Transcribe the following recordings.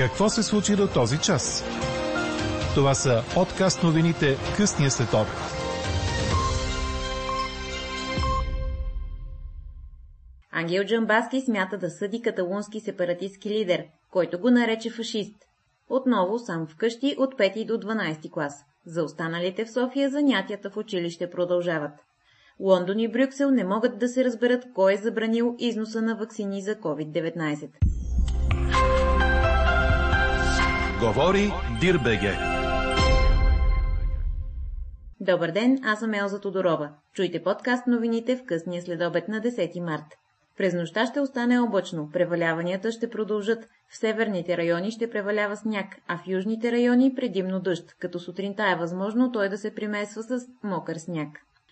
Какво се случи до този час? Това са откаст новините късния след. Ангел Джамбаски смята да съди каталунски сепаратистски лидер, който го нарече фашист. Отново сам вкъщи от 5 до 12 клас. За останалите в София занятията в училище продължават. Лондон и Брюксел не могат да се разберат кой е забранил износа на вакцини за COVID-19. Говори Дирбеге. Добър ден, аз съм Елза Тодорова. Чуйте подкаст новините в късния следобед на 10 март. През нощта ще остане облачно, преваляванията ще продължат, в северните райони ще превалява сняг, а в южните райони предимно дъжд, като сутринта е възможно той да се примесва с мокър сняг.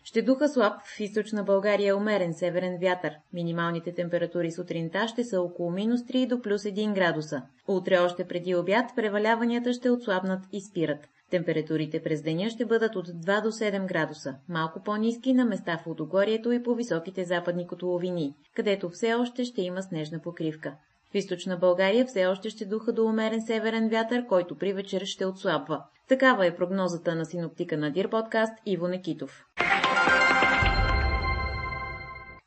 Ще духа слаб в източна България умерен северен вятър. Минималните температури сутринта ще са около минус 3 до плюс 1 градуса. Утре още преди обяд преваляванията ще отслабнат и спират. Температурите през деня ще бъдат от 2 до 7 градуса, малко по-низки на места в Лудогорието и по високите западни котловини, където все още ще има снежна покривка. В източна България все още ще духа до умерен северен вятър, който при вечер ще отслабва. Такава е прогнозата на синоптика на Дир подкаст Иво Некитов.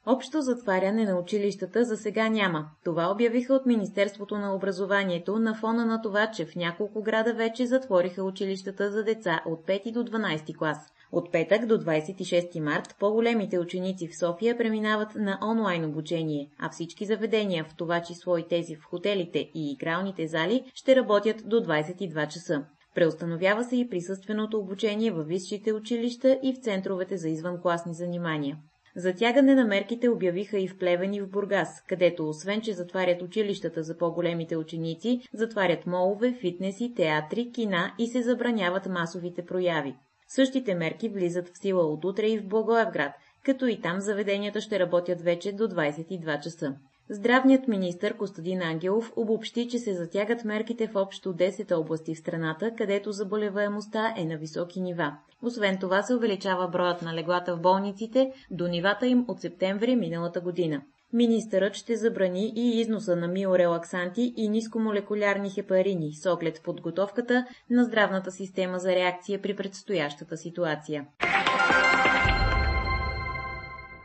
Общо затваряне на училищата за сега няма. Това обявиха от Министерството на образованието на фона на това, че в няколко града вече затвориха училищата за деца от 5 до 12 клас. От петък до 26 март по-големите ученици в София преминават на онлайн обучение, а всички заведения, в това число и тези в хотелите и игралните зали, ще работят до 22 часа. Преустановява се и присъственото обучение във висшите училища и в центровете за извънкласни занимания. Затягане на мерките обявиха и в Плевен и в Бургас, където освен, че затварят училищата за по-големите ученици, затварят молове, фитнеси, театри, кина и се забраняват масовите прояви. Същите мерки влизат в сила от утре и в Благоевград, като и там заведенията ще работят вече до 22 часа. Здравният министр Костадин Ангелов обобщи, че се затягат мерките в общо 10 области в страната, където заболеваемостта е на високи нива. Освен това се увеличава броят на леглата в болниците до нивата им от септември миналата година. Министърът ще забрани и износа на миорелаксанти и нискомолекулярни хепарини с оглед подготовката на здравната система за реакция при предстоящата ситуация.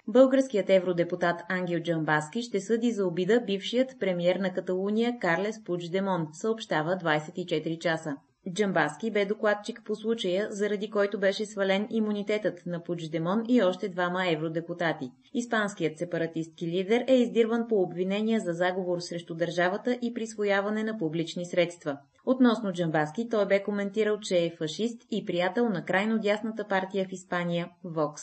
Българският евродепутат Ангел Джамбаски ще съди за обида бившият премьер на Каталуния Карлес Пучдемон, съобщава 24 часа. Джамбаски бе докладчик по случая, заради който беше свален имунитетът на Пучдемон и още двама евродепутати. Испанският сепаратистки лидер е издирван по обвинения за заговор срещу държавата и присвояване на публични средства. Относно Джамбаски той бе коментирал, че е фашист и приятел на крайно дясната партия в Испания – Вокс.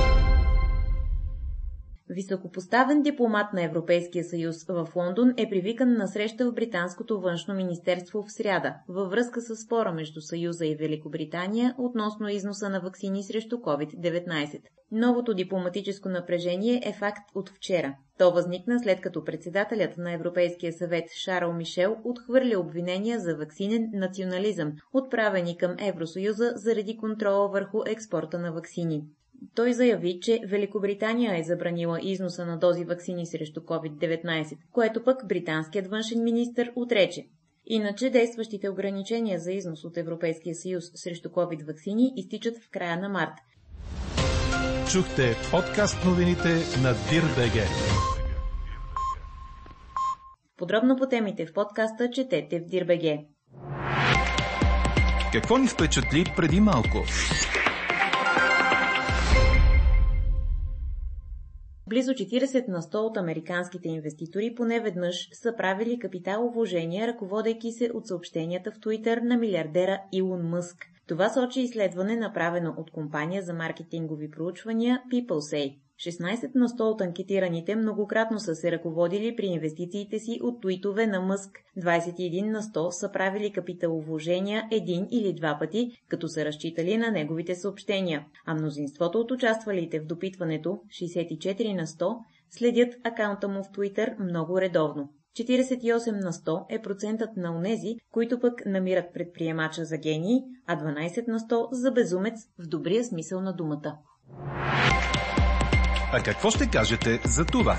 Високопоставен дипломат на Европейския съюз в Лондон е привикан на среща в Британското външно министерство в сряда, във връзка с спора между Съюза и Великобритания относно износа на вакцини срещу COVID-19. Новото дипломатическо напрежение е факт от вчера. То възникна след като председателят на Европейския съвет Шарл Мишел отхвърля обвинения за вакцинен национализъм, отправени към Евросъюза заради контрола върху експорта на вакцини. Той заяви, че Великобритания е забранила износа на дози вакцини срещу COVID-19, което пък британският външен министр отрече. Иначе действащите ограничения за износ от Европейския съюз срещу COVID вакцини изтичат в края на март. Чухте подкаст новините на Дирбеге. Подробно по темите в подкаста четете в Дирбеге. Какво ни впечатли преди малко? Близо 40 на 100 от американските инвеститори поне веднъж са правили капиталовложения, ръководейки се от съобщенията в Туитър на милиардера Илон Мъск. Това сочи изследване, направено от компания за маркетингови проучвания PeopleSay. 16 на 100 от анкетираните многократно са се ръководили при инвестициите си от туитове на Мъск, 21 на 100 са правили капиталовложения един или два пъти, като са разчитали на неговите съобщения, а мнозинството от участвалите в допитването, 64 на 100, следят акаунта му в Twitter много редовно. 48 на 100 е процентът на онези, които пък намират предприемача за гений, а 12 на 100 за безумец в добрия смисъл на думата. А какво ще кажете за това?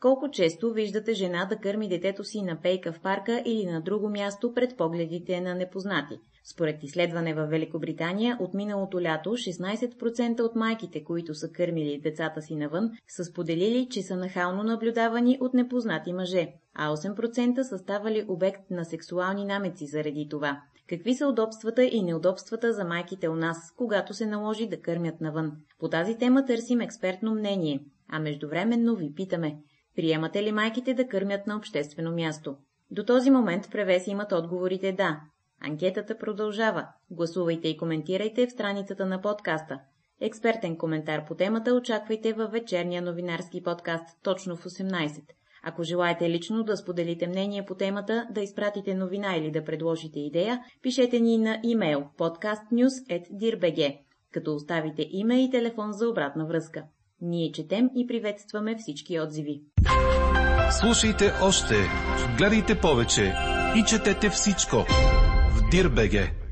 Колко често виждате жена да кърми детето си на пейка в парка или на друго място пред погледите на непознати? Според изследване в Великобритания от миналото лято 16% от майките, които са кърмили децата си навън, са споделили, че са нахално наблюдавани от непознати мъже, а 8% са ставали обект на сексуални намеци заради това. Какви са удобствата и неудобствата за майките у нас, когато се наложи да кърмят навън? По тази тема търсим експертно мнение, а междувременно ви питаме – Приемате ли майките да кърмят на обществено място? До този момент превес имат отговорите да. Анкетата продължава. Гласувайте и коментирайте в страницата на подкаста. Експертен коментар по темата очаквайте във вечерния новинарски подкаст точно в 18. Ако желаете лично да споделите мнение по темата, да изпратите новина или да предложите идея, пишете ни на имейл podcastnews.dirbg, като оставите име и телефон за обратна връзка. Ние четем и приветстваме всички отзиви. Слушайте още, гледайте повече и четете всичко в Дирбеге.